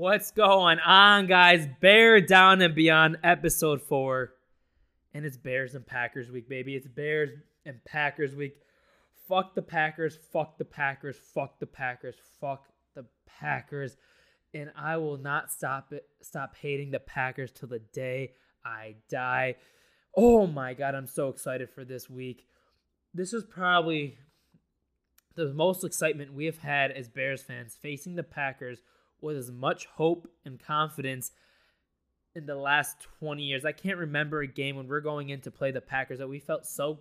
What's going on, guys? Bear Down and Beyond, episode four. And it's Bears and Packers week, baby. It's Bears and Packers week. Fuck the Packers, fuck the Packers, fuck the Packers, fuck the Packers. And I will not stop it, stop hating the Packers till the day I die. Oh my god, I'm so excited for this week. This is probably the most excitement we have had as Bears fans facing the Packers with as much hope and confidence in the last 20 years. I can't remember a game when we're going in to play the Packers that we felt so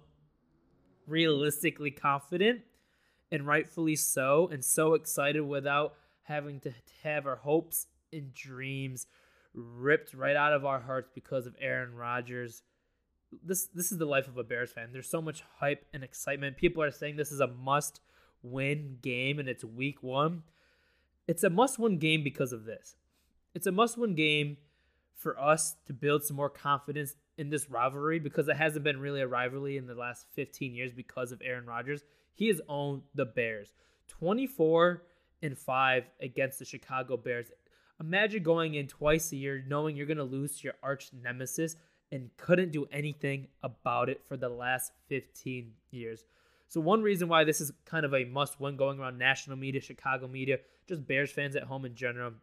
realistically confident and rightfully so and so excited without having to have our hopes and dreams ripped right out of our hearts because of Aaron Rodgers. This this is the life of a Bears fan. There's so much hype and excitement. People are saying this is a must win game and it's week 1 it's a must win game because of this. It's a must win game for us to build some more confidence in this rivalry because it hasn't been really a rivalry in the last 15 years because of Aaron Rodgers. He has owned the Bears 24 and 5 against the Chicago Bears. Imagine going in twice a year knowing you're going to lose your arch nemesis and couldn't do anything about it for the last 15 years. So one reason why this is kind of a must-win going around national media, Chicago media, just Bears fans at home in general,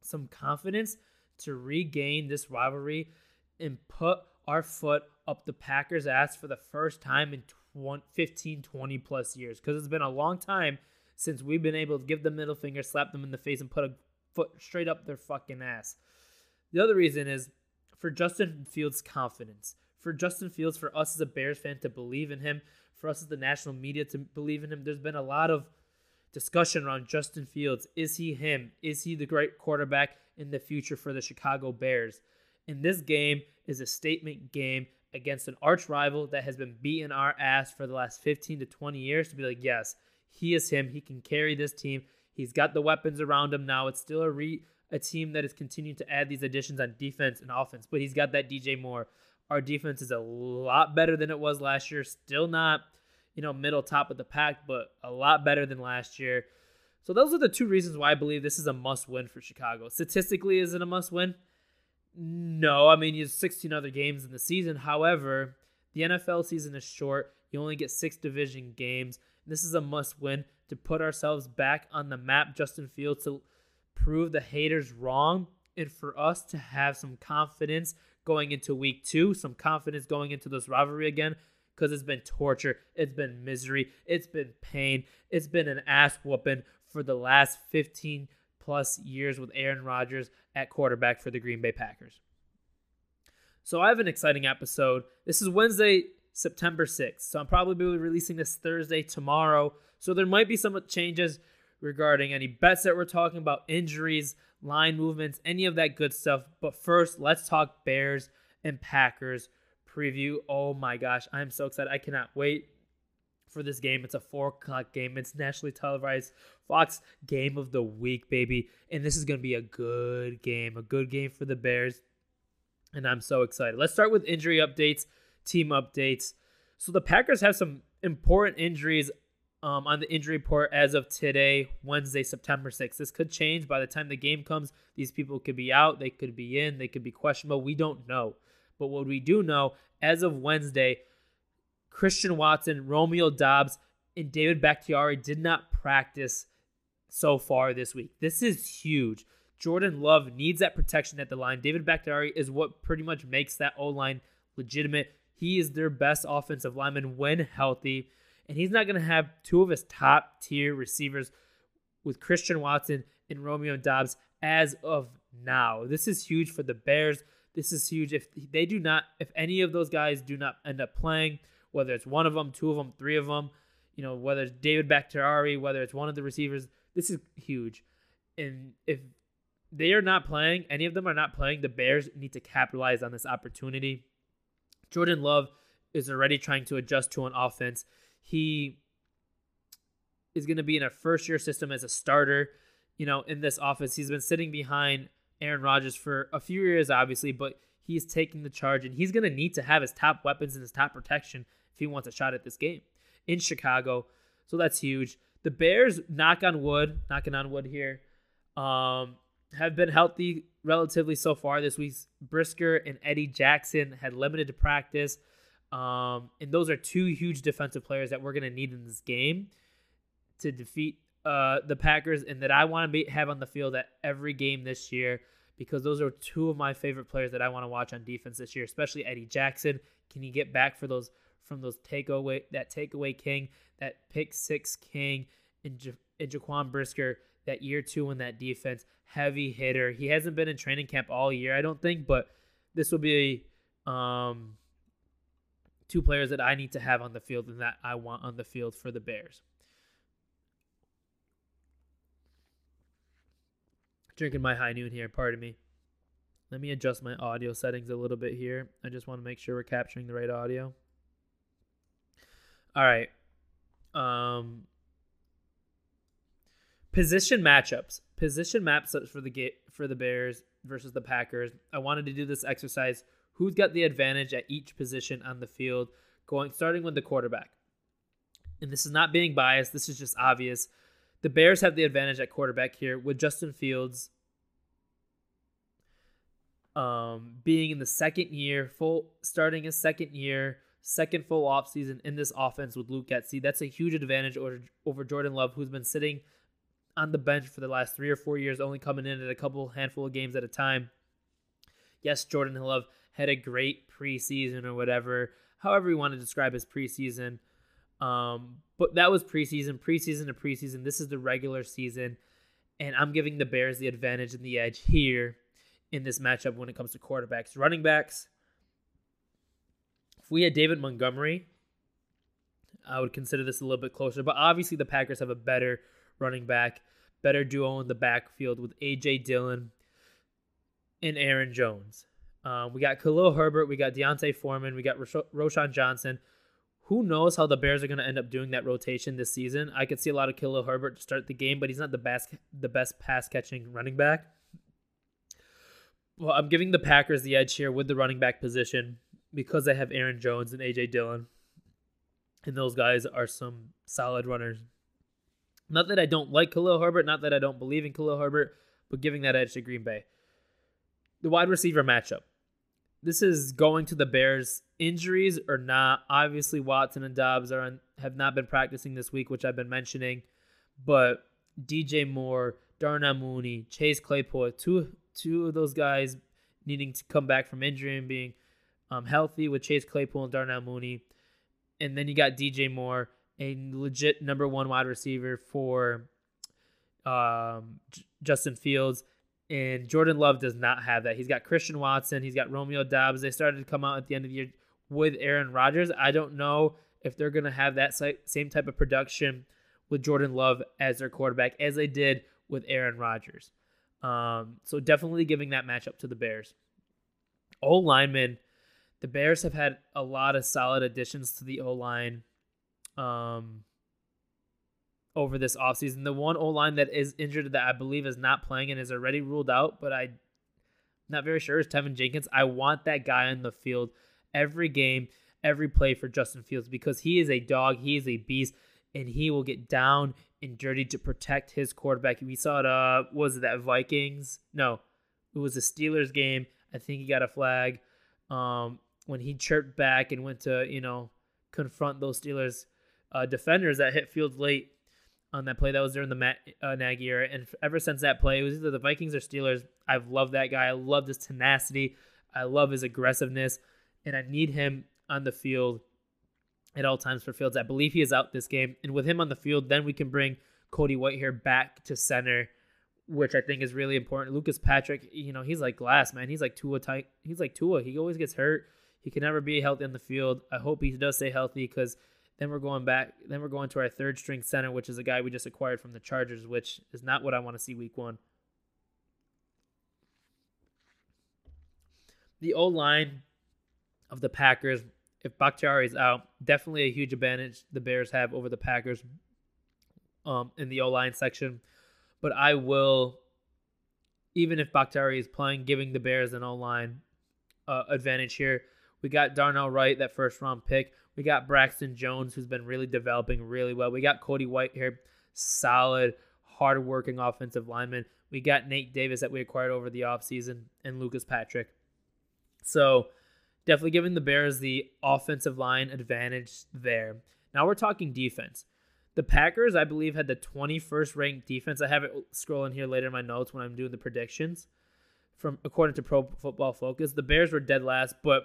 some confidence to regain this rivalry and put our foot up the Packers' ass for the first time in 20, 15, 20 plus years. Because it's been a long time since we've been able to give the middle finger, slap them in the face, and put a foot straight up their fucking ass. The other reason is for Justin Fields' confidence. For Justin Fields, for us as a Bears fan to believe in him, for us as the national media to believe in him. There's been a lot of discussion around Justin Fields. Is he him? Is he the great quarterback in the future for the Chicago Bears? And this game is a statement game against an arch rival that has been beating our ass for the last 15 to 20 years to be like, yes, he is him. He can carry this team. He's got the weapons around him now. It's still a re a team that is continuing to add these additions on defense and offense, but he's got that DJ Moore. Our defense is a lot better than it was last year. Still not, you know, middle top of the pack, but a lot better than last year. So those are the two reasons why I believe this is a must win for Chicago. Statistically, is it a must win? No, I mean, you have 16 other games in the season. However, the NFL season is short. You only get six division games. This is a must win to put ourselves back on the map. Justin Fields to prove the haters wrong and for us to have some confidence going into week two, some confidence going into this rivalry again, because it's been torture, it's been misery, it's been pain, it's been an ass whooping for the last 15 plus years with Aaron Rodgers at quarterback for the Green Bay Packers. So I have an exciting episode. This is Wednesday, September 6th. So I'm probably releasing this Thursday tomorrow. So there might be some changes regarding any bets that we're talking about, injuries, line movements, any of that good stuff. But first, let's talk Bears and Packers preview. Oh my gosh, I'm so excited. I cannot wait for this game. It's a four o'clock game. It's nationally televised. Fox game of the week, baby. And this is going to be a good game, a good game for the Bears. And I'm so excited. Let's start with injury updates, team updates. So the Packers have some important injuries um, on the injury report as of today, Wednesday, September 6th. This could change by the time the game comes. These people could be out, they could be in, they could be questionable. We don't know. But what we do know, as of Wednesday, Christian Watson, Romeo Doubs, and David Bakhtiari did not practice so far this week. This is huge. Jordan Love needs that protection at the line. David Bakhtiari is what pretty much makes that O line legitimate. He is their best offensive lineman when healthy and he's not going to have two of his top tier receivers with Christian Watson and Romeo Doubs as of now. This is huge for the Bears. This is huge if they do not, if any of those guys do not end up playing, whether it's one of them, two of them, three of them, you know, whether it's David Bakhtiari, whether it's one of the receivers, this is huge. And if they are not playing, any of them are not playing, the Bears need to capitalize on this opportunity. Jordan Love is already trying to adjust to an offense he is going to be in a first year system as a starter, you know, in this office. He's been sitting behind Aaron Rodgers for a few years, obviously, but he's taking the charge and he's going to need to have his top weapons and his top protection if he wants a shot at this game in Chicago. So that's huge. The Bears, knock on wood, knocking on wood here, um, have been healthy relatively so far this week. Brisker and Eddie Jackson had limited to practice. Um, and those are two huge defensive players that we're going to need in this game to defeat uh, the Packers and that I want to have on the field at every game this year because those are two of my favorite players that I want to watch on defense this year, especially Eddie Jackson. Can he get back for those from those takeaway that takeaway king, that pick six king, and, ja- and Jaquan Brisker that year two in that defense, heavy hitter. He hasn't been in training camp all year, I don't think, but this will be um, two players that I need to have on the field and that I want on the field for the Bears. Drinking my high noon here, pardon me. Let me adjust my audio settings a little bit here. I just want to make sure we're capturing the right audio. All right. Um position matchups. Position matchups for the ga- for the Bears versus the Packers. I wanted to do this exercise. Who's got the advantage at each position on the field? Going starting with the quarterback. And this is not being biased. This is just obvious. The Bears have the advantage at quarterback here with Justin Fields um, being in the second year, full starting his second year, second full off season in this offense with Luke Getsy. That's a huge advantage over, over Jordan Love, who's been sitting on the bench for the last three or four years, only coming in at a couple handful of games at a time. Yes, Jordan Love had a great preseason or whatever, however you want to describe his preseason. Um, but that was preseason, preseason to preseason. This is the regular season, and I'm giving the Bears the advantage and the edge here in this matchup when it comes to quarterbacks. Running backs, if we had David Montgomery, I would consider this a little bit closer. But obviously, the Packers have a better running back, better duo in the backfield with A.J. Dillon and Aaron Jones. Um, we got Khalil Herbert, we got D'Onta Foreman, we got Rosh- Roschon Johnson. Who knows how the Bears are going to end up doing that rotation this season? I could see a lot of Khalil Herbert to start the game, but he's not the best the best pass catching running back. Well, I'm giving the Packers the edge here with the running back position because they have Aaron Jones and AJ Dillon. And those guys are some solid runners. Not that I don't like Khalil Herbert, not that I don't believe in Khalil Herbert, but giving that edge to Green Bay. The wide receiver matchup. This is going to the Bears. Injuries or not, obviously Watson and Doubs are have not been practicing this week, which I've been mentioning. But DJ Moore, Darnell Mooney, Chase Claypool, two two of those guys needing to come back from injury and being um, healthy with Chase Claypool and Darnell Mooney. And then you got DJ Moore, a legit number one wide receiver for um, J- Justin Fields. And Jordan Love does not have that. He's got Christian Watson. He's got Romeo Doubs. They started to come out at the end of the year with Aaron Rodgers. I don't know if they're going to have that same type of production with Jordan Love as their quarterback as they did with Aaron Rodgers. Um, so definitely giving that matchup to the Bears. O lineman, the Bears have had a lot of solid additions to the O line um, over this offseason. The one O line that is injured that I believe is not playing and is already ruled out, but I'm not very sure is Teven Jenkins. I want that guy on the field every game, every play for Justin Fields because he is a dog, he is a beast, and he will get down and dirty to protect his quarterback. We saw it. Uh, was it that Vikings? No, it was a Steelers game. I think he got a flag. Um, when he chirped back and went to you know confront those Steelers uh, defenders that hit Fields late on that play. That was during the Matt uh, Nagy era, and ever since that play, it was either the Vikings or Steelers. I've loved that guy. I love his tenacity. I love his aggressiveness, and I need him on the field at all times for Fields. I believe he is out this game, and with him on the field, then we can bring Cody Whitehair back to center, which I think is really important. Lucas Patrick, you know, he's like glass, man. He's like Tua type. He's like Tua. He always gets hurt. He can never be healthy on the field. I hope he does stay healthy because then we're going back. Then we're going to our third string center, which is a guy we just acquired from the Chargers, which is not what I want to see week one. The O line of the Packers if Bakhtiari is out, definitely a huge advantage the Bears have over the Packers um, in the O line section. But I will, even if Bakhtiari is playing, giving the Bears an O line uh, advantage here. We got Darnell Wright, that first round pick. We got Braxton Jones, who's been really developing really well. We got Cody Whitehair, solid, hardworking offensive lineman. We got Nate Davis that we acquired over the offseason and Lucas Patrick. So definitely giving the Bears the offensive line advantage there. Now we're talking defense. The Packers, I believe, had the 21st ranked defense. I have it scrolling here later in my notes when I'm doing the predictions from according to Pro Football Focus. The Bears were dead last, but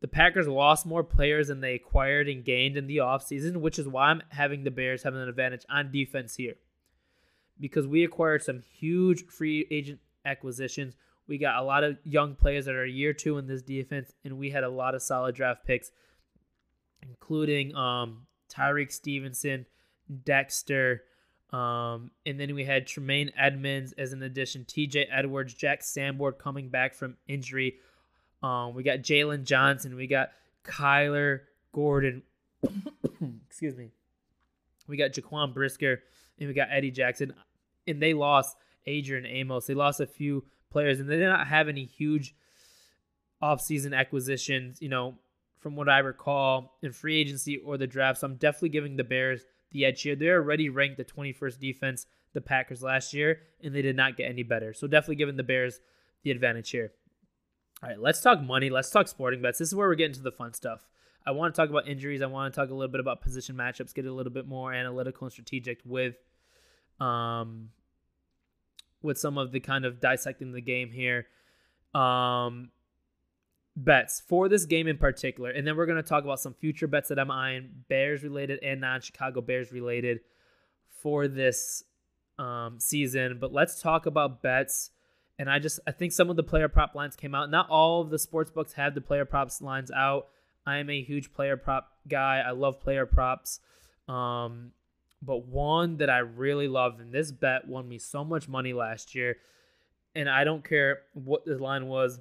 the Packers lost more players than they acquired and gained in the offseason, which is why I'm having the Bears having an advantage on defense here. Because we acquired some huge free agent acquisitions. We got a lot of young players that are year two in this defense, and we had a lot of solid draft picks, including um, Tyrique Stevenson, Dexter, um, and then we had Tremaine Edmunds as an addition, TJ Edwards, Jack Sanborn coming back from injury. Um, we got Jaylon Johnson, we got Kyler Gordon. Excuse me. We got Jaquan Brisker, and we got Eddie Jackson. And they lost Adrian Amos. They lost a few players, and they did not have any huge offseason acquisitions, you know, from what I recall in free agency or the draft. So I'm definitely giving the Bears the edge here. They're already ranked the 21st defense, the Packers last year, and they did not get any better. So definitely giving the Bears the advantage here. All right, let's talk money. Let's talk sporting bets. This is where we're getting to the fun stuff. I want to talk about injuries. I want to talk a little bit about position matchups, get a little bit more analytical and strategic with um with some of the kind of dissecting the game here. Um bets for this game in particular. And then we're going to talk about some future bets that I'm eyeing, Bears related and non Chicago Bears related for this um, season. But let's talk about bets. And I just I think some of the player prop lines came out. Not all of the sports books have the player props lines out. I am a huge player prop guy. I love player props. Um, but one that I really love, and this bet won me so much money last year, and I don't care what the line was.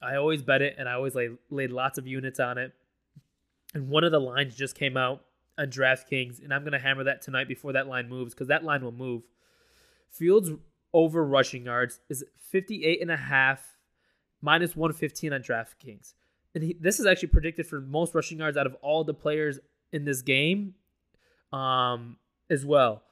I always bet it, and I always laid, laid lots of units on it. And one of the lines just came out on DraftKings, and I'm to hammer that tonight before that line moves because that line will move. Fields over rushing yards is 58 and a half minus 115 on DraftKings. And he, this is actually predicted for most rushing yards out of all the players in this game um, as well.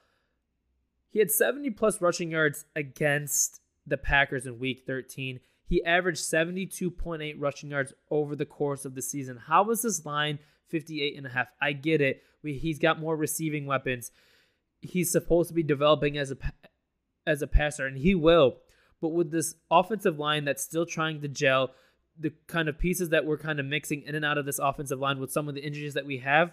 He had 70 plus rushing yards against the Packers in week 13. He averaged 72.8 rushing yards over the course of the season. How was this line 58 and a half? I get it. We, he's got more receiving weapons. He's supposed to be developing as a as a passer, and he will. But with this offensive line that's still trying to gel, the kind of pieces that we're kind of mixing in and out of this offensive line with some of the injuries that we have,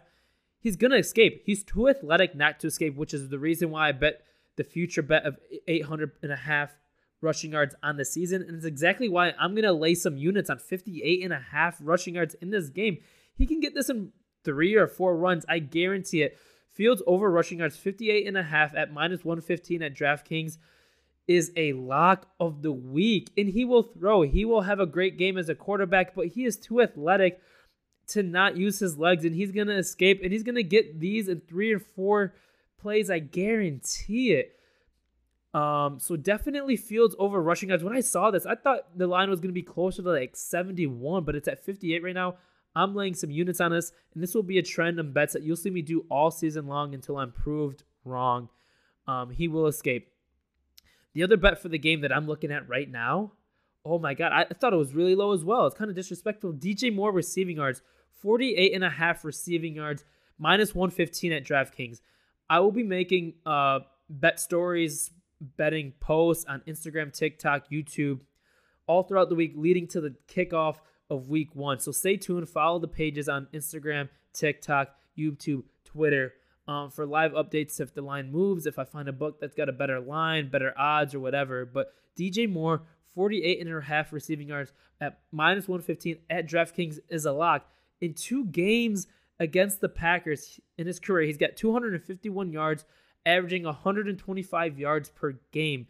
he's gonna escape. He's too athletic not to escape, which is the reason why I bet the future bet of 800 and a half rushing yards on the season. And it's exactly why I'm going to lay some units on 58 and a half rushing yards in this game. He can get this in three or four runs. I guarantee it. Fields over rushing yards 58 and a half at minus 115 at DraftKings is a lock of the week. And he will throw. He will have a great game as a quarterback, but he is too athletic to not use his legs and he's going to escape and he's going to get these in three or four plays. I guarantee it. Um, so definitely Fields over rushing yards. When I saw this, I thought the line was going to be closer to like 71, but it's at 58 right now. I'm laying some units on this, and this will be a trend in bets that you'll see me do all season long until I'm proved wrong. Um, he will escape. The other bet for the game that I'm looking at right now, oh my God, I thought it was really low as well. It's kind of disrespectful. DJ Moore receiving yards, 48 and a half receiving yards, minus 115 at DraftKings. I will be making uh, bet stories, betting posts on Instagram, TikTok, YouTube, all throughout the week leading to the kickoff of week one. So stay tuned. Follow the pages on Instagram, TikTok, YouTube, Twitter um, for live updates if the line moves, if I find a book that's got a better line, better odds, or whatever. But DJ Moore, 48 and a half receiving yards at minus 115 at DraftKings is a lock. In two games against the Packers in his career, he's got 251 yards averaging 125 yards per game.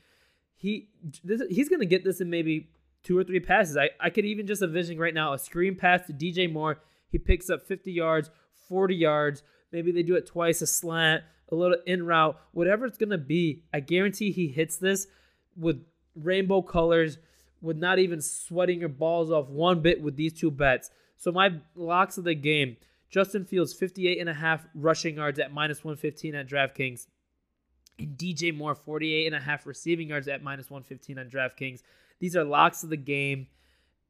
He this, he's going to get this in maybe two or three passes. I, I could even just envision right now a screen pass to DJ Moore. He picks up 50 yards, 40 yards. Maybe they do it twice, a slant, a little in route, whatever it's going to be. I guarantee he hits this with rainbow colors, with not even sweating your balls off one bit with these two bets. So my locks of the game Justin Fields, 58 and a half rushing yards at minus 115 at DraftKings. And DJ Moore, 48 and a half receiving yards at minus 115 on DraftKings. These are locks of the game,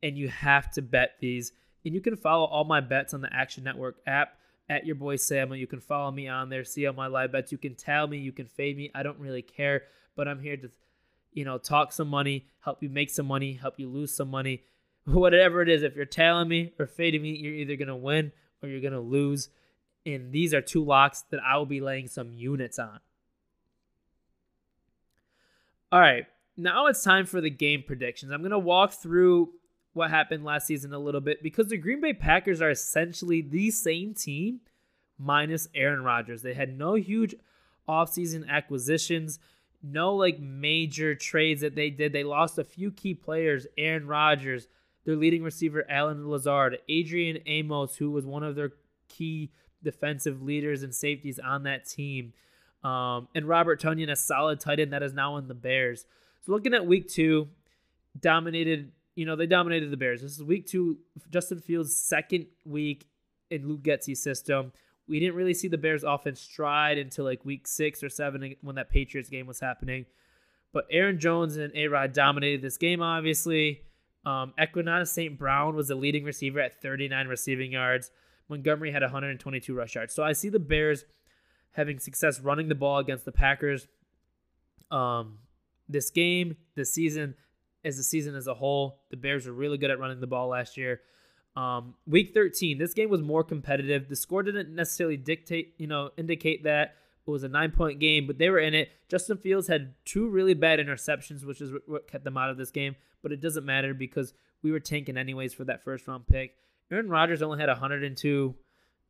and you have to bet these. And you can follow all my bets on the Action Network app at your boy Samuel. You can follow me on there, see all my live bets. You can tell me, you can fade me. I don't really care, but I'm here to, you know, talk some money, help you make some money, help you lose some money. Whatever it is, if you're tailing me or fading me, you're either gonna win or you're gonna lose. And these are two locks that I will be laying some units on. All right, now it's time for the game predictions. I'm gonna walk through what happened last season a little bit because the Green Bay Packers are essentially the same team minus Aaron Rodgers. They had no huge offseason acquisitions, no like major trades that they did. They lost a few key players, Aaron Rodgers, their leading receiver Allen Lazard, Adrian Amos, who was one of their key defensive leaders and safeties on that team. Um, and Robert Tonyan, a solid tight end that is now in the Bears. So looking at week two, dominated you know, they dominated the Bears. This is week two, Justin Fields' second week in Luke Getsy's system. We didn't really see the Bears offense stride until like week six or seven when that Patriots game was happening. But Aaron Jones and A Rod dominated this game, obviously. Um, Equanimeous St. Brown was the leading receiver at 39 receiving yards. Montgomery had 122 rush yards. So I see the Bears having success running the ball against the Packers. Um, this game, this season, as the season as a whole. The Bears were really good at running the ball last year. Um, week 13, this game was more competitive. The score didn't necessarily dictate, you know, indicate that it was a nine point game, but they were in it. Justin Fields had two really bad interceptions, which is what kept them out of this game, but it doesn't matter because we were tanking anyways for that first round pick. Aaron Rodgers only had 102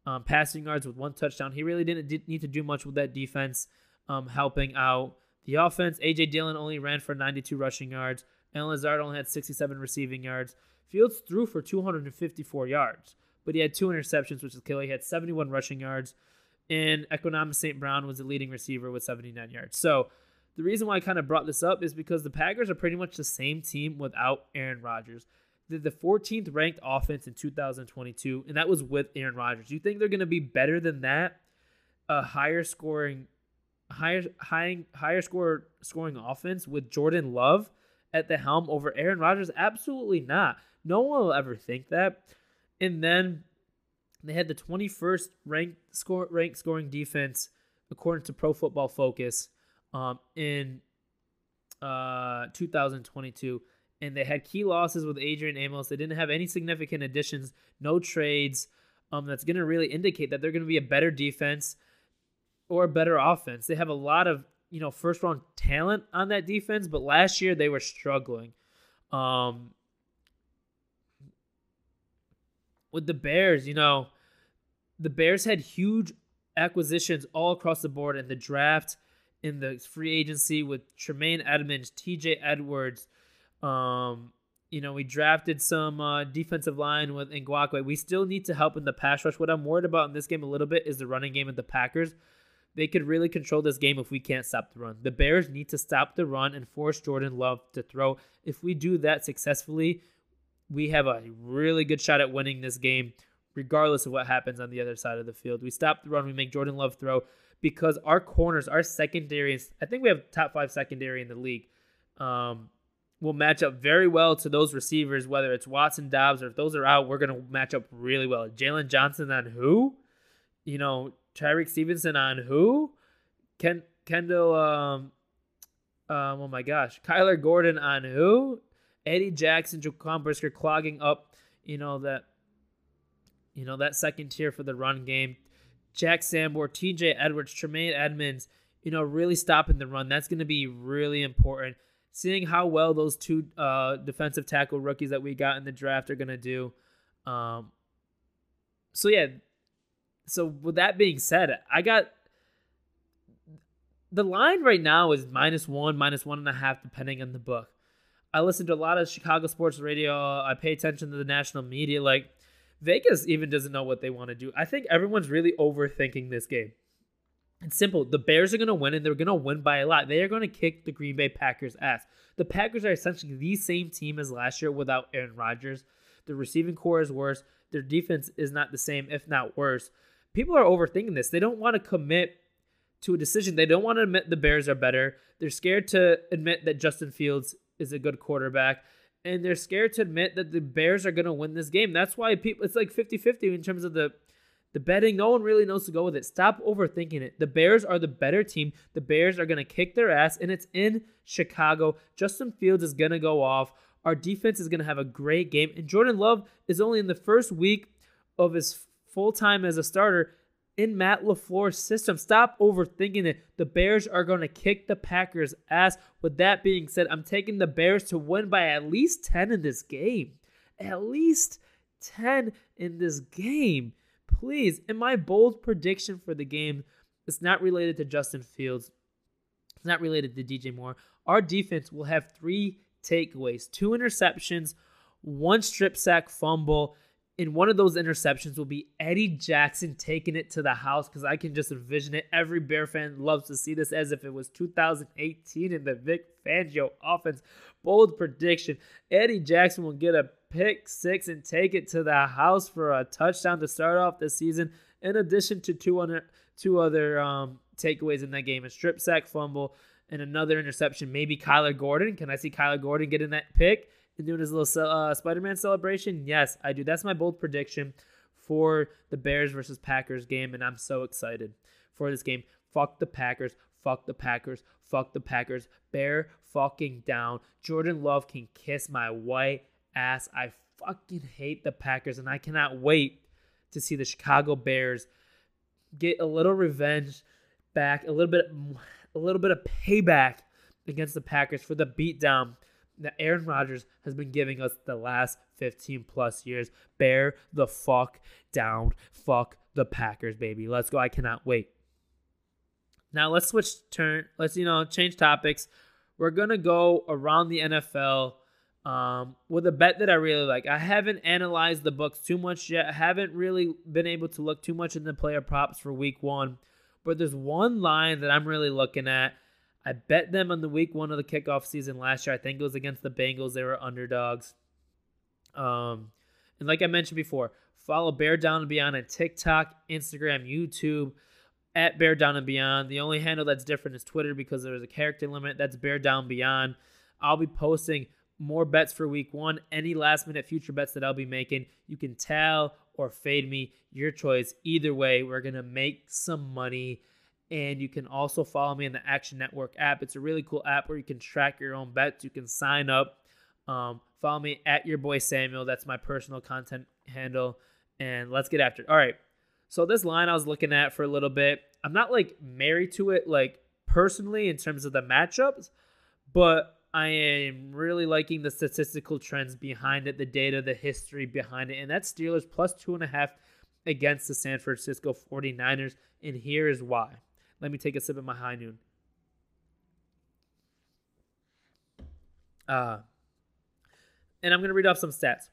um, passing yards with one touchdown. He really didn't need to do much with that defense um, helping out the offense. A.J. Dillon only ran for 92 rushing yards. And Lazard only had 67 receiving yards. Fields threw for 254 yards, but he had two interceptions, which is killer. He had 71 rushing yards, and Equanimeous St. Brown was the leading receiver with 79 yards. So the reason why I kind of brought this up is because the Packers are pretty much the same team without Aaron Rodgers. They're the 14th ranked offense in 2022, and that was with Aaron Rodgers. Do You think they're going to be better than that? A higher scoring, higher high, higher score scoring offense with Jordan Love at the helm over Aaron Rodgers? Absolutely not. No one will ever think that. And then they had the 21st ranked score ranked scoring defense according to Pro Football Focus um, in uh, 2022. And they had key losses with Adrian Amos. They didn't have any significant additions, no trades. Um, that's going to really indicate that they're going to be a better defense or a better offense. They have a lot of you know, first round talent on that defense, but last year they were struggling. Um, with the Bears, you know, the Bears had huge acquisitions all across the board in the draft, in the free agency with Tremaine Edmunds, TJ Edwards. Um, you know, we drafted some uh, defensive line with Ngakoue. We still need to help in the pass rush. What I'm worried about in this game a little bit is the running game of the Packers they could really control this game if we can't stop the run. The Bears need to stop the run and force Jordan Love to throw. If we do that successfully, we have a really good shot at winning this game, regardless of what happens on the other side of the field. We stop the run, we make Jordan Love throw because our corners, our secondary, I think we have top five secondary in the league, um, will match up very well to those receivers, whether it's Watson, Doubs, or if those are out, we're going to match up really well. Jaylon Johnson on who? You know, Tyrique Stevenson on who? Ken Kendall um um oh my gosh. Kyler Gordon on who? Eddie Jackson, Jaquan Brisker clogging up, you know, that you know, that second tier for the run game. Jack Sanborn, TJ Edwards, Tremaine Edmunds, you know, really stopping the run. That's going to be really important. Seeing how well those two uh, defensive tackle rookies that we got in the draft are going to do. Um, so, yeah, so with that being said, I got the line right now is minus one, minus one and a half, depending on the book. I listen to a lot of Chicago sports radio. I pay attention to the national media. Like Vegas even doesn't know what they want to do. I think everyone's really overthinking this game. It's simple. The Bears are going to win, and they're going to win by a lot. They are going to kick the Green Bay Packers' ass. The Packers are essentially the same team as last year without Aaron Rodgers. The receiving corps is worse. Their defense is not the same, if not worse people are overthinking this. They don't want to commit to a decision. They don't want to admit the Bears are better. They're scared to admit that Justin Fields is a good quarterback. And they're scared to admit that the Bears are going to win this game. That's why people it's like 50-50 in terms of the the betting. No one really knows to go with it. Stop overthinking it. The Bears are the better team. The Bears are going to kick their ass and it's in Chicago. Justin Fields is going to go off. Our defense is going to have a great game. And Jordan Love is only in the first week of his full time as a starter in Matt LaFleur's system. Stop overthinking it. The Bears are going to kick the Packers' ass. With that being said, I'm taking the Bears to win by at least 10 in this game. At least 10 in this game. Please. And my bold prediction for the game is not related to Justin Fields. It's not related to DJ Moore. Our defense will have three takeaways two interceptions, one strip sack fumble, in one of those interceptions will be Eddie Jackson taking it to the house because I can just envision it. Every Bear fan loves to see this as if it was 2018 in the Vic Fangio offense. Bold prediction Eddie Jackson will get a pick six and take it to the house for a touchdown to start off the season, in addition to two other, two other um, takeaways in that game a strip sack fumble and another interception. Maybe Kyler Gordon. Can I see Kyler Gordon getting that pick? And doing his little uh, Spider-Man celebration? Yes, I do. That's my bold prediction for the Bears versus Packers game, and I'm so excited for this game. Fuck the Packers. Fuck the Packers. Fuck the Packers. Bear fucking down. Jordan Love can kiss my white ass. I fucking hate the Packers, and I cannot wait to see the Chicago Bears get a little revenge back, a little bit, a little bit of payback against the Packers for the beatdown that Aaron Rodgers has been giving us the last 15 plus years. Bear the fuck down. Fuck the Packers, baby. Let's go. I cannot wait. Now let's switch turn. Let's you know change topics. We're gonna go around the NFL um, with a bet that I really like. I haven't analyzed the books too much yet. I haven't really been able to look too much into the player props for Week One, but there's one line that I'm really looking at I bet them on the week one of the kickoff season last year. I think it was against the Bengals. They were underdogs. Um, and like I mentioned before, follow Bear Down and Beyond on TikTok, Instagram, YouTube at Bear Down and Beyond. The only handle that's different is Twitter because there's a character limit. That's Bear Down Beyond. I'll be posting more bets for week one. Any last minute future bets that I'll be making, you can tell or fade me. Your choice. Either way, we're going to make some money. And you can also follow me in the Action Network app. It's a really cool app where you can track your own bets. You can sign up. Um, follow me at your boy Samuel. That's my personal content handle. And let's get after it. All right. So this line I was looking at for a little bit. I'm not like married to it like personally in terms of the matchups, but I am really liking the statistical trends behind it, the data, the history behind it. And that's Steelers plus two and a half against the San Francisco 49ers. And here is why. Let me take a sip of my high noon. Uh, and I'm going to read off some stats.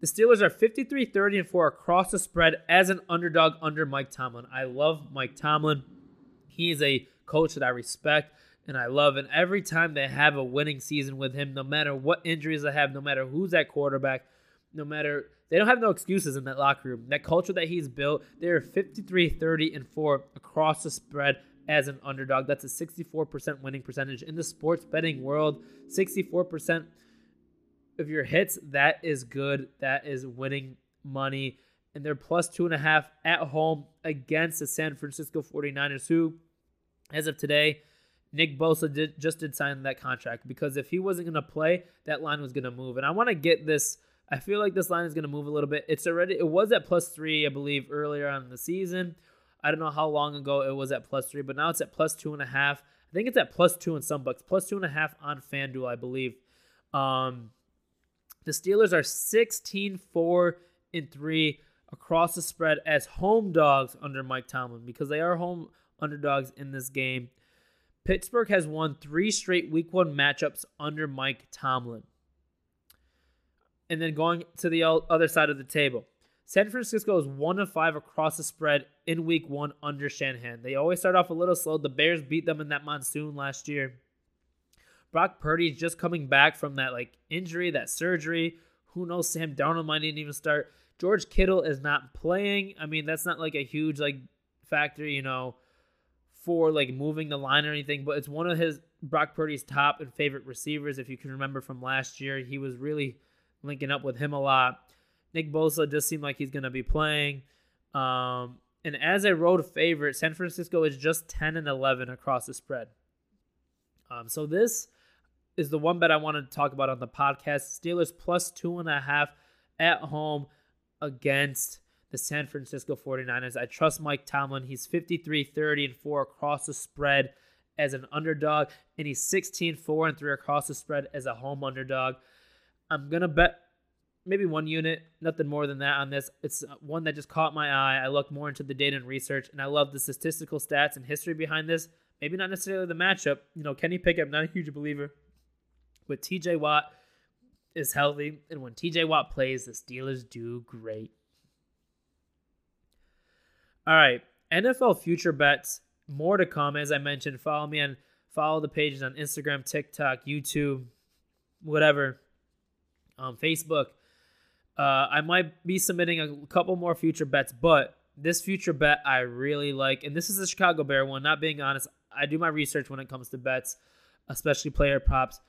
The Steelers are 53 30 and 4 across the spread as an underdog under Mike Tomlin. I love Mike Tomlin. He is a coach that I respect and I love. And every time they have a winning season with him, no matter what injuries they have, no matter who's at quarterback, no matter they don't have no excuses in that locker room. That culture that he's built, they're 53 30 and 4 across the spread as an underdog. That's a 64% winning percentage in the sports betting world. 64% of your hits, that is good. That is winning money. And they're plus two and a half at home against the San Francisco 49ers, who, as of today, Nick Bosa did, just did sign that contract because if he wasn't going to play, that line was going to move. And I want to get this I feel like this line is going to move a little bit. It's already it was at plus three, I believe, earlier on in the season. I don't know how long ago it was at plus three, but now it's at plus two and a half. I think it's at plus two in some books, plus two and a half on FanDuel, I believe. Um, the Steelers are 16 4 and 3 across the spread as home dogs under Mike Tomlin because they are home underdogs in this game. Pittsburgh has won three straight week one matchups under Mike Tomlin and then going to the other side of the table. San Francisco is one of five across the spread in week one under Shanahan. They always start off a little slow. The Bears beat them in that monsoon last year. Brock Purdy is just coming back from that like injury, that surgery. Who knows? Sam Darnold might even start. George Kittle is not playing. I mean, that's not like a huge like factor, you know, for like moving the line or anything, but it's one of his Brock Purdy's top and favorite receivers. If you can remember from last year, he was really linking up with him a lot. Nick Bosa does seem like he's going to be playing. Um, and as a road favorite, San Francisco is just 10 and 11 across the spread. Um, so this is the one bet I wanted to talk about on the podcast. Steelers plus two and a half at home against the San Francisco 49ers. I trust Mike Tomlin. He's 53, 30, and 4 across the spread as an underdog, and he's 16, 4, and 3 across the spread as a home underdog. I'm to bet maybe one unit, nothing more than that on this. It's one that just caught my eye. I looked more into the data and research, and I love the statistical stats and history behind this. Maybe not necessarily the matchup. You know, Kenny Pickett, not a huge believer, but TJ Watt is healthy, and when TJ Watt plays, the Steelers do great. All right, NFL future bets. More to come, as I mentioned. Follow me and follow the pages on Instagram, TikTok, YouTube, whatever, um, Facebook. Uh, I might be submitting a couple more future bets, but this future bet I really like, and this is a Chicago Bear one. Not being honest, I do my research when it comes to bets, especially player props.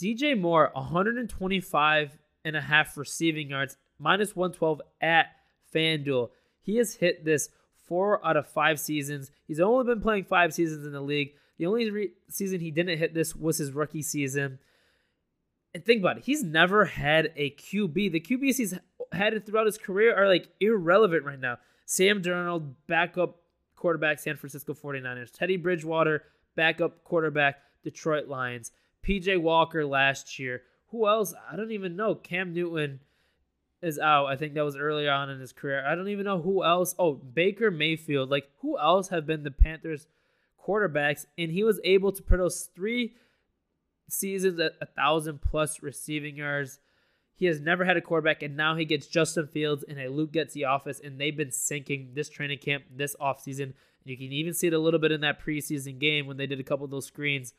DJ Moore, 125 and a half receiving yards, minus 112 at FanDuel. He has hit this four out of five seasons. He's only been playing five seasons in the league. The only re- season he didn't hit this was his rookie season. And think about it, he's never had a QB. The QBs he's had throughout his career are like irrelevant right now. Sam Darnold, backup quarterback, San Francisco 49ers. Teddy Bridgewater, backup quarterback, Detroit Lions. PJ Walker last year. Who else? I don't even know. Cam Newton is out. I think that was earlier on in his career. I don't even know who else. Oh, Baker Mayfield. Like, who else have been the Panthers quarterbacks? And he was able to produce three seasons at a thousand plus receiving yards. He has never had a quarterback, and now he gets Justin Fields in a Luke Getsy office, and they've been sinking this training camp this offseason. You can even see it a little bit in that preseason game when they did a couple of those screens.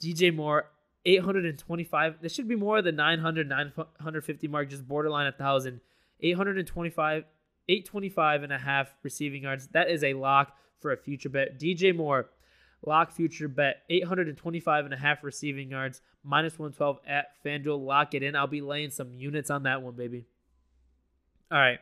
DJ Moore, 825. This should be more than 900, 950 mark, just borderline 1,000. 825, 825 and a half receiving yards. That is a lock for a future bet. DJ Moore, lock future bet, 825 and a half receiving yards, minus 112 at FanDuel. Lock it in. I'll be laying some units on that one, baby. All right.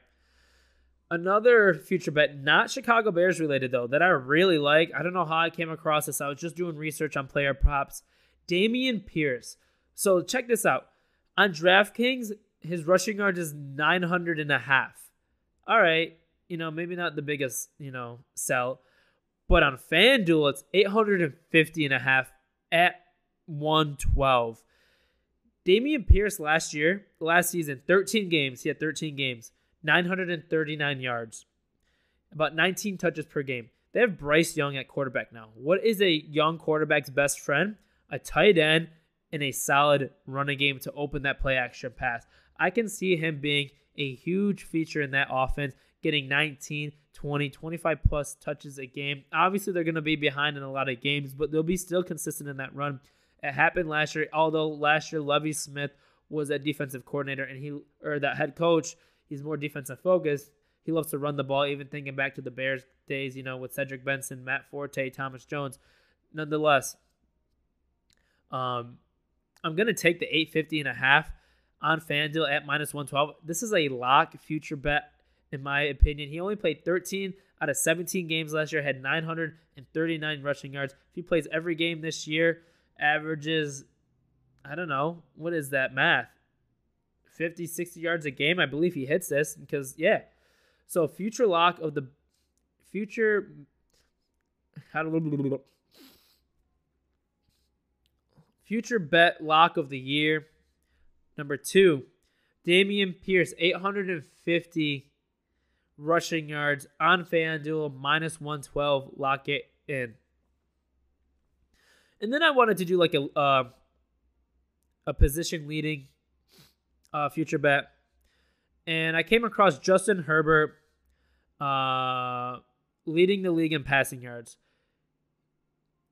Another future bet, not Chicago Bears related though, that I really like. I don't know how I came across this. I was just doing research on player props. Dameon Pierce. So check this out. On DraftKings, his rushing yard is 900 and a half. All right, you know, maybe not the biggest, you know, sell. But on FanDuel, it's 850 and a half at 112. Dameon Pierce last year, last season, 13 games. He had 13 games. 939 yards, about 19 touches per game. They have Bryce Young at quarterback now. What is a young quarterback's best friend? A tight end and a solid running game to open that play action pass. I can see him being a huge feature in that offense, getting 19, 20, 25 plus touches a game. Obviously, they're going to be behind in a lot of games, but they'll be still consistent in that run. It happened last year, although last year Lovie Smith was a defensive coordinator and he or that head coach He's more defensive focused. He loves to run the ball, even thinking back to the Bears days, you know, with Cedric Benson, Matt Forte, Thomas Jones. Nonetheless, um, I'm going to take the 850 and a half on FanDuel at minus 112. This is a lock future bet, in my opinion. He only played 13 out of 17 games last year, had 939 rushing yards. If he plays every game this year, averages, I don't know, what is that math? 50, 60 yards a game. I believe he hits this because, yeah. So, future lock of the future. Future bet lock of the year. Number two, Dameon Pierce, 850 rushing yards on FanDuel, minus 112. Lock it in. And then I wanted to do like a uh, a position leading uh, future bet, and I came across Justin Herbert uh, leading the league in passing yards.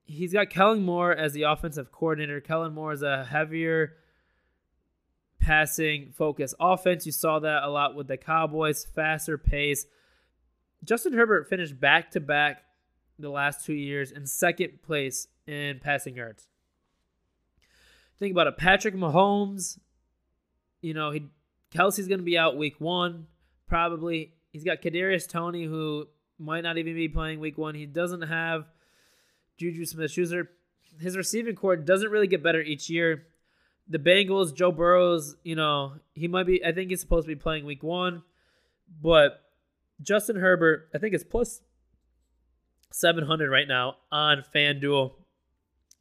He's got Kellen Moore as the offensive coordinator. Kellen Moore is a heavier passing focus offense. You saw that a lot with the Cowboys, faster pace. Justin Herbert finished back to back the last two years in second place in passing yards. Think about it. Patrick Mahomes, you know, he Kelce's going to be out week one, probably. He's got Kadarius Toney, who might not even be playing week one. He doesn't have Juju Smith-Schuster. His receiving corps doesn't really get better each year. The Bengals, Joe Burrow's, you know, he might be. I think he's supposed to be playing week one, but Justin Herbert, I think it's plus 700 right now on FanDuel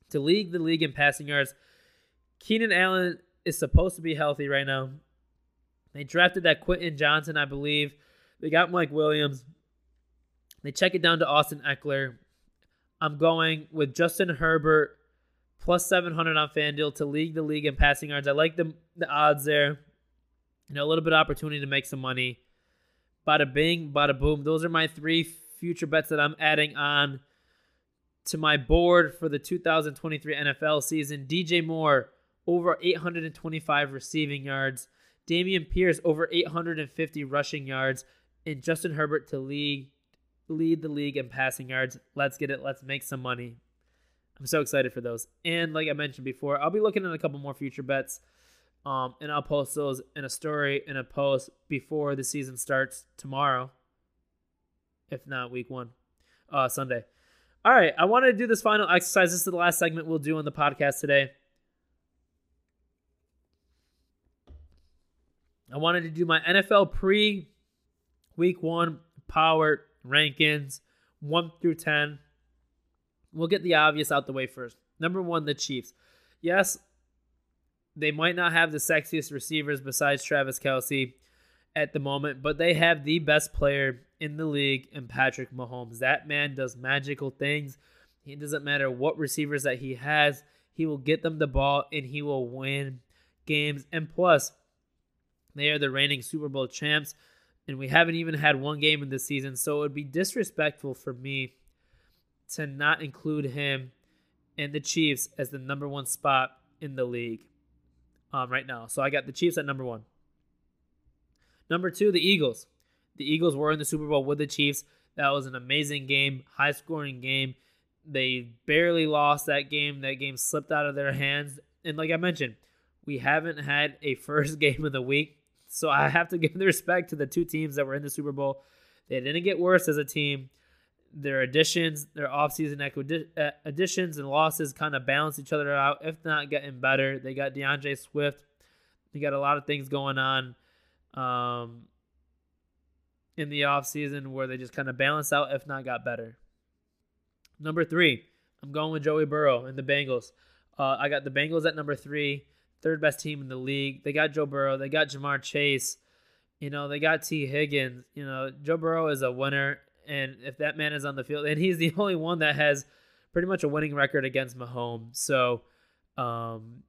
to lead the league in passing yards. Keenan Allen is supposed to be healthy right now. They drafted that Quentin Johnston, I believe. They got Mike Williams. They check it down to Austin Ekeler. I'm going with Justin Herbert plus 700 on FanDuel to lead the league in passing yards. I like the, the odds there. You know, a little bit of opportunity to make some money. Bada bing, bada boom. Those are my three future bets that I'm adding on to my board for the 2023 NFL season. DJ Moore, over 825 receiving yards. Dameon Pierce, over 850 rushing yards. And Justin Herbert to lead, lead the league in passing yards. Let's get it. Let's make some money. I'm so excited for those. And like I mentioned before, I'll be looking at a couple more future bets. Um, and I'll post those in a story in a post before the season starts tomorrow if not week one, uh, Sunday. All right, I wanted to do this final exercise. This is the last segment we'll do on the podcast today. I wanted to do my NFL pre week one power rankings, one through 10. We'll get the obvious out the way first. Number one, the Chiefs. Yes, they might not have the sexiest receivers besides Travis Kelce at the moment, but they have the best player in the league in Patrick Mahomes. That man does magical things. It doesn't matter what receivers that he has, he will get them the ball and he will win games. And plus, they are the reigning Super Bowl champs, and we haven't even had one game in this season, so it would be disrespectful for me to not include him and the Chiefs as the number one spot in the league um, right now. So I got the Chiefs at number one. Number two, the Eagles. The Eagles were in the Super Bowl with the Chiefs. That was an amazing game, high scoring game. They barely lost that game. That game slipped out of their hands. And like I mentioned, we haven't had a first game of the week. So I have to give the respect to the two teams that were in the Super Bowl. They didn't get worse as a team. Their additions, their offseason uh, additions and losses kind of balance each other out, if not getting better. They got D'Andre Swift. They got a lot of things going on. Um, in the offseason where they just kind of balance out, if not got better. Number three, I'm going with Joey Burrow and the Bengals. Uh, I got the Bengals at number three, third best team in the league. They got Joe Burrow. They got Ja'Marr Chase. You know, they got Tee Higgins. You know, Joe Burrow is a winner. And if that man is on the field, and he's the only one that has pretty much a winning record against Mahomes. So um,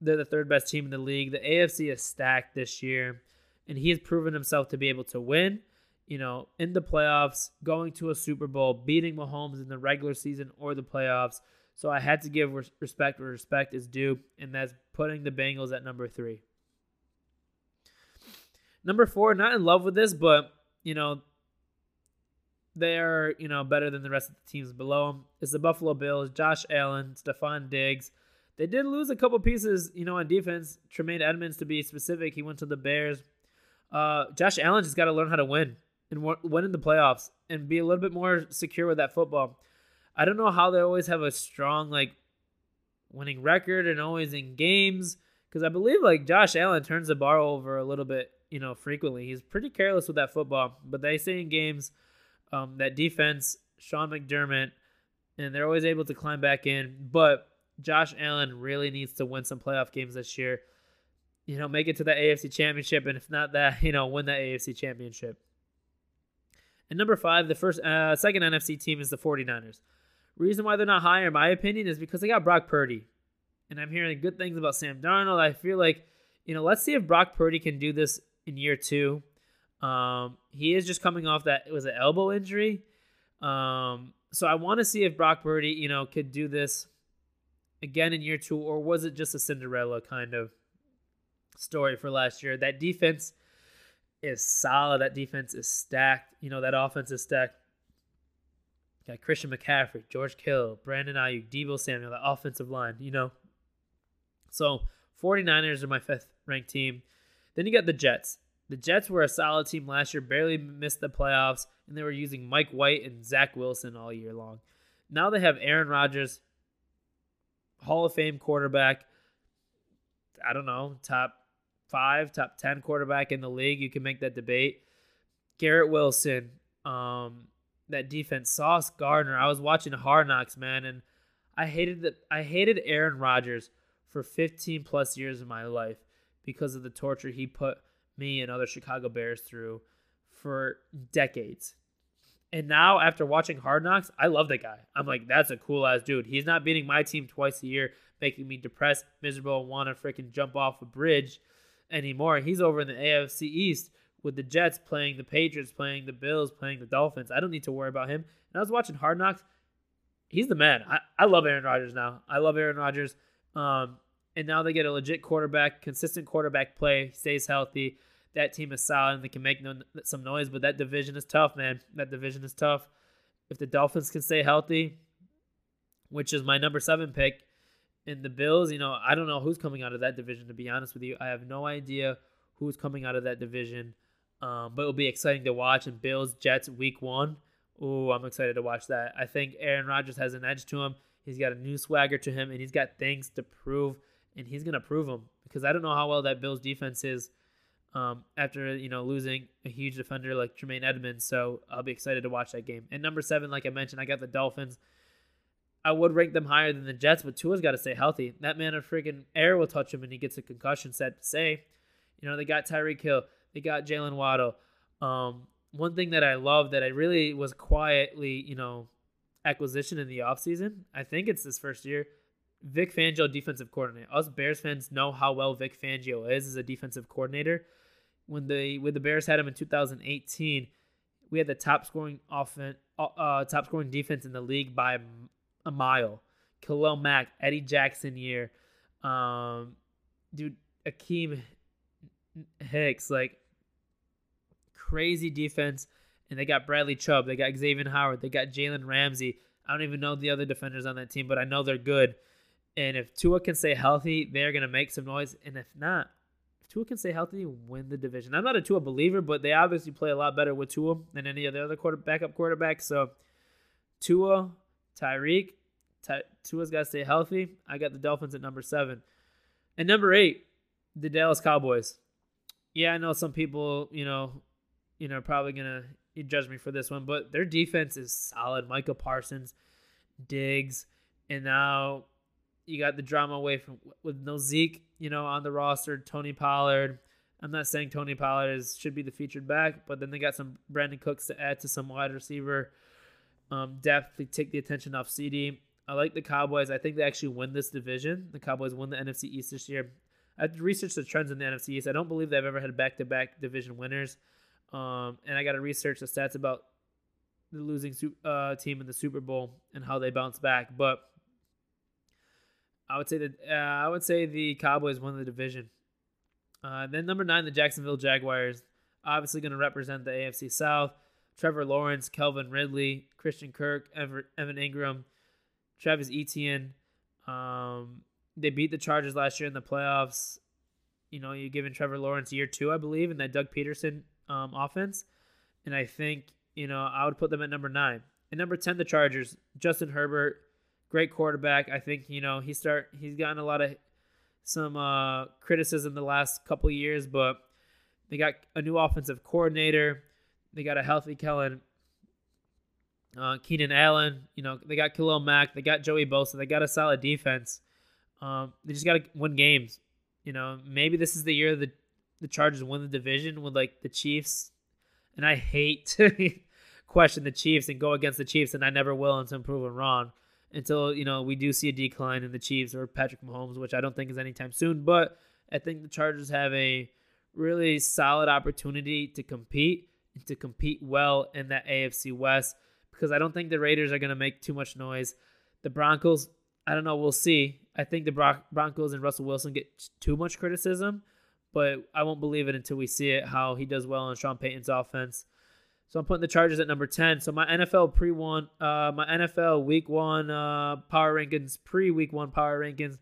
they're the third best team in the league. The AFC is stacked this year, and he has proven himself to be able to win you know, in the playoffs, going to a Super Bowl, beating Mahomes in the regular season or the playoffs. So I had to give respect where respect is due, and that's putting the Bengals at number three. Number four, not in love with this, but you know, they are you know better than the rest of the teams below them. It's the Buffalo Bills, Josh Allen, Stefon Diggs. They did lose a couple pieces, you know, on defense. Tremaine Edmunds, to be specific, he went to the Bears. Uh, Josh Allen just got to learn how to win and win in the playoffs and be a little bit more secure with that football. I don't know how they always have a strong like winning record and always in games because I believe like Josh Allen turns the bar over a little bit, you know, frequently. He's pretty careless with that football, but they say in games um, that defense, Sean McDermott, and they're always able to climb back in. But Josh Allen really needs to win some playoff games this year. You know, make it to the AFC Championship, and if not that, you know, win the AFC Championship. And number five, the first, uh, second NFC team is the 49ers. Reason why they're not higher, in my opinion, is because they got Brock Purdy. And I'm hearing good things about Sam Darnold. I feel like, you know, let's see if Brock Purdy can do this in year two. Um, he is just coming off that, it was an elbow injury. Um, so I want to see if Brock Purdy, you know, could do this again in year two, or was it just a Cinderella kind of story for last year? That defense is solid. That defense is stacked. You know, that offense is stacked. Got Christian McCaffrey, George Kittle, Brandon Aiyuk, Deebo Samuel, the offensive line, you know. So 49ers are my fifth ranked team. Then you got the Jets. The Jets were a solid team last year, barely missed the playoffs, and they were using Mike White and Zach Wilson all year long. Now they have Aaron Rodgers, Hall of Fame quarterback. I don't know, top five, top 10 quarterback in the league. You can make that debate. Garrett Wilson, um, that defense, Sauce Gardner. I was watching Hard Knocks, man, and I hated that. I hated Aaron Rodgers for 15 plus years of my life because of the torture he put me and other Chicago Bears through for decades. And now, after watching Hard Knocks, I love the guy. I'm like, that's a cool ass dude. He's not beating my team twice a year, making me depressed, miserable, and want to freaking jump off a bridge anymore. He's over in the AFC East with the Jets playing the Patriots, playing the Bills, playing the Dolphins. I don't need to worry about him. And I was watching Hard Knocks. He's the man. I, I love Aaron Rodgers now. I love Aaron Rodgers. Um, and now they get a legit quarterback, consistent quarterback play, stays healthy. That team is solid and they can make no, some noise, but that division is tough, man. That division is tough. If the Dolphins can stay healthy, which is my number seven pick, and the Bills, you know, I don't know who's coming out of that division, to be honest with you. I have no idea who's coming out of that division, um, but it'll be exciting to watch. And Bills, Jets, week one. Oh, I'm excited to watch that. I think Aaron Rodgers has an edge to him. He's got a new swagger to him, and he's got things to prove and he's gonna prove them because I don't know how well that Bills defense is um, after you know losing a huge defender like Tremaine Edmunds. So I'll be excited to watch that game. And number seven, like I mentioned, I got the Dolphins. I would rank them higher than the Jets, but Tua's got to stay healthy. That man of freaking air will touch him and he gets a concussion. Sad to say, you know they got Tyreek Hill, they got Jaylen Waddle. Um, one thing that I love that I really was quietly, you know, acquisition in the offseason, I think it's this first year, Vic Fangio, defensive coordinator. Us Bears fans know how well Vic Fangio is as a defensive coordinator. When the when the Bears had him in 2018, we had the top scoring offense, uh, uh, top scoring defense in the league by a mile. Khalil Mack, Eddie Jackson year, um, dude, Akiem Hicks, like crazy defense. And they got Bradley Chubb, they got Xavier Howard, they got Jalen Ramsey. I don't even know the other defenders on that team, but I know they're good. And if Tua can stay healthy, they're going to make some noise. And if not, if Tua can stay healthy, win the division. I'm not a Tua believer, but they obviously play a lot better with Tua than any of the other quarter, backup quarterbacks. So Tua, Tyreek, Ty, Tua's got to stay healthy. I got the Dolphins at number seven. And number eight, the Dallas Cowboys. Yeah, I know some people, you know, you know, probably gonna judge me for this one, but their defense is solid. Micah Parsons, Diggs, and now you got the drama away from with no Zeke, you know, on the roster. Tony Pollard. I'm not saying Tony Pollard is should be the featured back, but then they got some Brandin Cooks to add to some wide receiver um, take the attention off CeeDee. I like the Cowboys. I think they actually win this division. The Cowboys won the NFC East this year. I researched the trends in the NFC East. I don't believe they've ever had back-to-back division winners. Um, and I got to research the stats about the losing uh, team in the Super Bowl and how they bounce back. But I would say that uh, I would say the Cowboys won the division. Uh, then number nine, the Jacksonville Jaguars, obviously going to represent the AFC South. Trevor Lawrence, Calvin Ridley, Christian Kirk, Ever, Evan Engram, Travis Etienne. Um, they beat the Chargers last year in the playoffs. You know, you're giving Trevor Lawrence year two, I believe, in that Doug Pederson um, offense. And I think, you know, I would put them at number nine. And number 10, the Chargers. Justin Herbert, great quarterback. I think you know he start he's gotten a lot of some uh, criticism the last couple years, but they got a new offensive coordinator. They got a healthy Kellen, uh, Keenan Allen. You know they got Khalil Mack. They got Joey Bosa. They got a solid defense. Um, they just got to win games. You know maybe this is the year the the Chargers win the division with like the Chiefs, and I hate to question the Chiefs and go against the Chiefs, and I never will until I'm proven wrong until you know we do see a decline in the Chiefs or Patrick Mahomes, which I don't think is anytime soon. But I think the Chargers have a really solid opportunity to compete and to compete well in that AFC West because I don't think the Raiders are going to make too much noise. The Broncos, I don't know, we'll see. I think the Bron- Broncos and Russell Wilson get too much criticism, but I won't believe it until we see it how he does well in Sean Payton's offense. So I'm putting the Chargers at number 10. So my NFL pre one, uh, my NFL week one uh, power rankings, pre week one power rankings.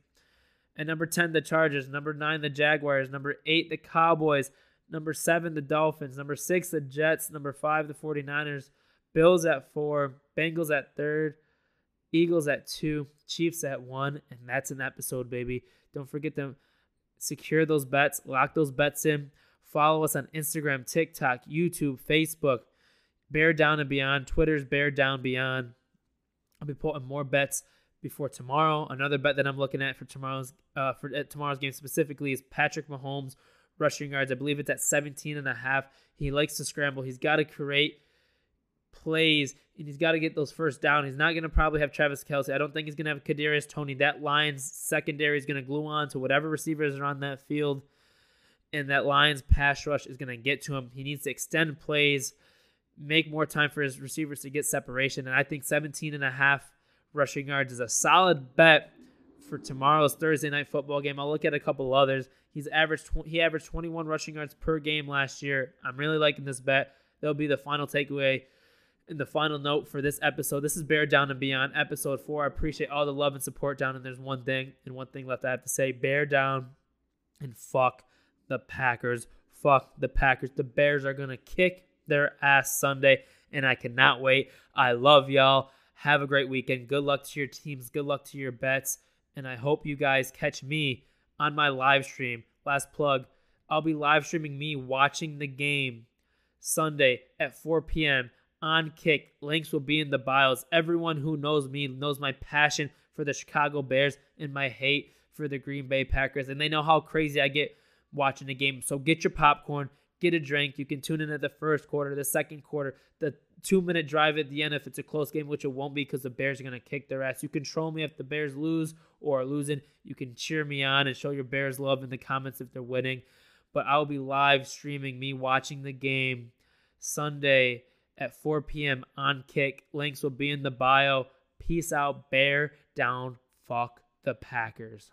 At number 10, the Chargers. Number 9, the Jaguars. Number 8, the Cowboys. Number 7, the Dolphins. Number 6, the Jets. Number 5, the 49ers. Bills at 4. Bengals at 3rd. Eagles at 2. Chiefs at 1. And that's an episode, baby. Don't forget to secure those bets. Lock those bets in. Follow us on Instagram, TikTok, YouTube, Facebook. Bear Down and Beyond. Twitter's Bear Down Beyond. I'll be putting more bets before tomorrow. Another bet that I'm looking at for tomorrow's uh, for tomorrow's game specifically is Patrick Mahomes rushing yards. I believe it's at 17 and a half. He likes to scramble. He's got to create plays and he's got to get those first down. He's not going to probably have Travis Kelce. I don't think he's going to have Kadarius Toney. That Lions secondary is going to glue on to whatever receivers are on that field, and that Lions pass rush is going to get to him. He needs to extend plays, make more time for his receivers to get separation, and I think 17 and a half rushing yards is a solid bet for tomorrow's Thursday night football game. I'll look at a couple others. He's averaged he averaged 21 rushing yards per game last year. I'm really liking this bet. That'll be the final takeaway and the final note for this episode. This is Bear Down and Beyond, episode four. I appreciate all the love and support down. And there's one thing and one thing left I have to say: Bear down and fuck the Packers. Fuck the Packers. The Bears are gonna kick their ass Sunday, and I cannot wait. I love y'all. Have a great weekend. Good luck to your teams. Good luck to your bets. And I hope you guys catch me on my live stream. Last plug I'll be live streaming me watching the game Sunday at 4 p.m. on Kick. Links will be in the bios. Everyone who knows me knows my passion for the Chicago Bears and my hate for the Green Bay Packers. And they know how crazy I get watching the game. So get your popcorn, get a drink. You can tune in at the first quarter, the second quarter, the two minute drive at the end if it's a close game, which it won't be because the Bears are going to kick their ass. You control me if the Bears lose or are losing. You can cheer me on and show your Bears love in the comments if they're winning. But I'll be live streaming me watching the game Sunday at 4 p.m. on Kick. Links will be in the bio. Peace out, Bear down, fuck the Packers.